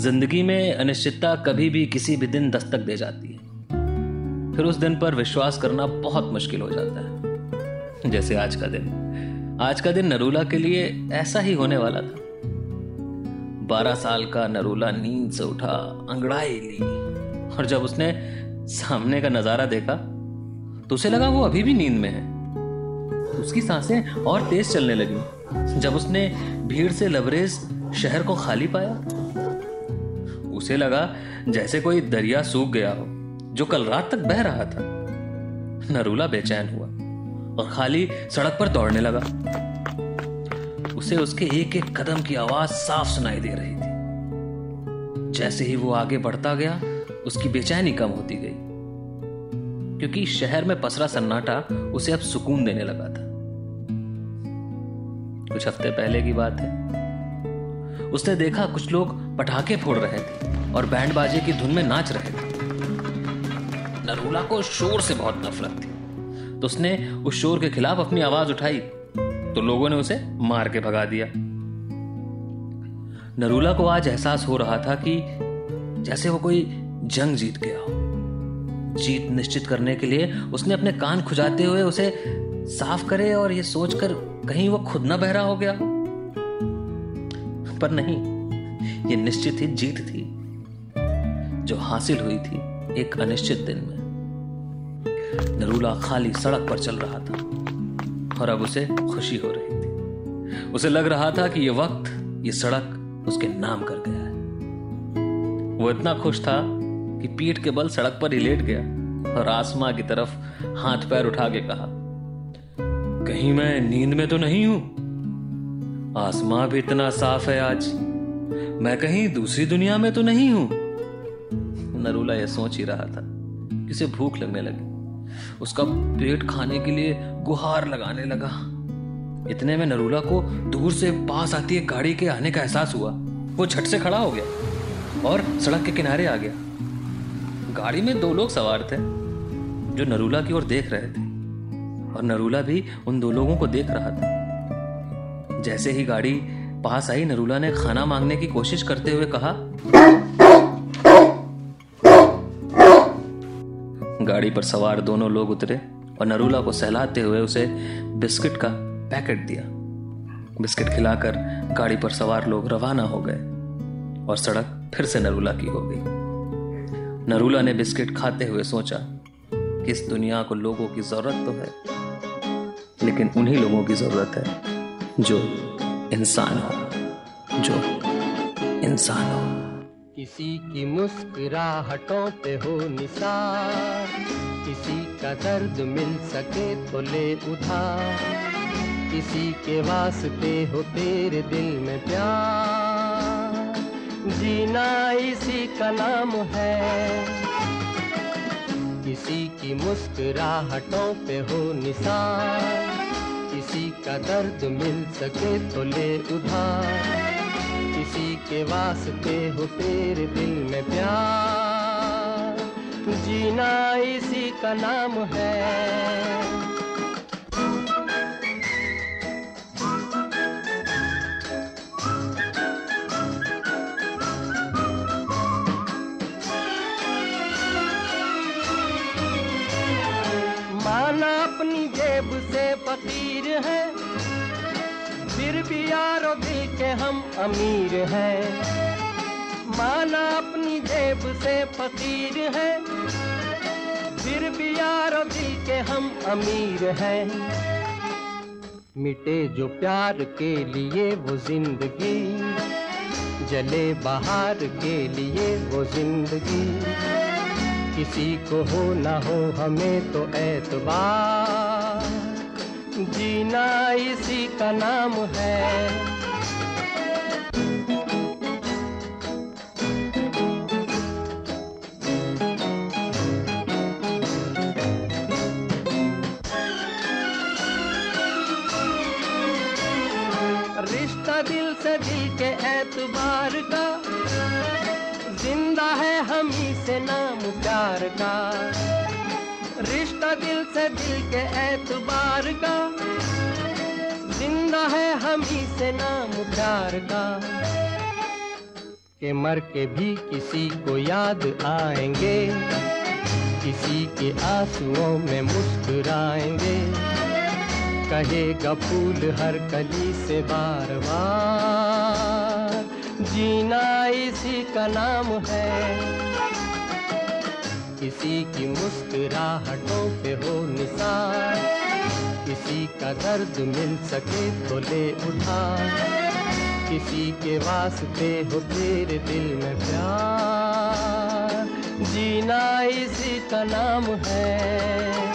ज़िंदगी में अनिश्चितता कभी भी किसी भी दिन दस्तक दे जाती है। फिर उस दिन पर विश्वास करना बहुत मुश्किल हो जाता है। जैसे आज का दिन। आज का दिन नरूला के लिए ऐसा ही होने वाला था। बारह साल का नरूला नींद से उठा, अंगड़ाई ली। और जब उसने सामने का नज़ारा देखा तो उसे लगा वो अभी भी नींद में है। उसकी साँसें और तेज चलने लगी। जब उसने भीड़ से लबरेज शहर को खाली पाया उसे लगा जैसे कोई दरिया सूख गया हो, जो कल रात तक बह रहा था। नरूला बेचैन हुआ और खाली सड़क पर दौड़ने लगा। उसे उसके एक एक कदम की आवाज़ साफ़ सुनाई दे रही थी। जैसे ही वो आगे बढ़ता गया, उसकी बेचैनी कम होती गई, क्योंकि शहर में पसरा सन्नाटा उसे अब सुकून देने लगा था। कुछ हफ़्ते पहले की बात है। उसने देखा कुछ लोग पटाखे फोड़ रहे थे और बैंड बाजे की धुन में नाच रहे थे। नरूला को शोर से बहुत नफरत थी। तो उसने उस शोर के खिलाफ अपनी आवाज़ उठाई तो लोगों ने उसे मार के भगा दिया। नरूला को आज एहसास हो रहा था कि जैसे वो कोई जंग जीत गया हो। जीत निश्चित करने के लिए उसने अपने कान खुजाते हुए उसे साफ़ करे और ये सोचकर कहीं वो खुद ना बहरा हो गया। पर नहीं, ये निश्चित ही जीत थी, जो हासिल हुई थी एक अनिश्चित दिन में। नरूला खाली सड़क पर चल रहा था, और अब उसे खुशी हो रही थी। उसे लग रहा था कि ये वक्त, ये सड़क उसके नाम कर गया है। वो इतना खुश था कि पीठ के बल सड़क पर ही लेट गया, और आसमां की तरफ़ हाथ पैर उठा के कहा, कहीं मैं नींद में तो नहीं हूँ? आसमां भी इतना साफ़ है आज। मैं कहीं दूसरी दुनिया में तो नहीं हूँ। नरूला यह सोच ही रहा था, किसे भूख लगने लगी। उसका पेट खाने के लिए गुहार लगाने लगा। इतने में नरूला को दूर से पास आती एक गाड़ी के आने का एहसास हुआ। वो झट से खड़ा हो गया और सड़क के किनारे आ गया। गाड़ी में दो लोग सवार थे, जो नरूला की ओर देख रहे थे। और नरूला भी उन दो लोगों को देख रहा था। जैसे ही गाड़ी पास आई, नरूला ने खाना मांगने की कोशिश करते हुए कहा, गाड़ी पर सवार दोनों लोग उतरे और नरूला को सहलाते हुए उसे बिस्किट का पैकेट दिया। बिस्किट खिलाकर गाड़ी पर सवार लोग रवाना हो गए और सड़क फिर से नरूला की हो गई। नरूला ने बिस्किट खाते हुए सोचा कि इस दुनिया को लोगों की ज़रूरत तो है, लेकिन उन्हीं लोगों की ज़रूरत है। जो इंसान हो, जो इंसान हो। किसी की मुस्कुराहटों पे हो निसार, किसी का दर्द मिल सके तो ले उधार, किसी के वास्ते हो तेरे दिल में प्यार। जीना इसी का नाम है। किसी की मुस्कुराहटों पे हो निसार किसी का दर्द मिल सके तो ले उधार। किसी के वास्ते हो तेरे दिल में प्यार। जीना इसी का नाम है। माना अपनी जेब से फकीर है। फिर भी यारो दिल के हम अमीर हैं। माना अपनी जेब से फकीर है। फिर भी यारो दिल के हम अमीर हैं। मिटे जो प्यार के लिए वो ज़िंदगी, जले बहार के लिए वो ज़िंदगी। किसी को हो ना हो, हमें तो ऐतबार। जीना इसी का नाम है। रिश्ता दिल से दिल के एतबार का ज़िंदा है हम ही से नाम प्यार का। रिश्ता दिल से दिल के एतबार का। ज़िंदा है हम ही से नाम प्यार का। के मर के भी किसी को याद आएँगे, किसी के आंसुओं में मुस्कुराएँगे। कहेगा फूल हर कली से बार बार, जीना इसी का नाम है। किसी की मुस्कुराहटों पे हो निशान किसी का दर्द मिल सके तो ले उठा किसी के वास्ते हो तेरे दिल में प्यार। जीना इसी का नाम है।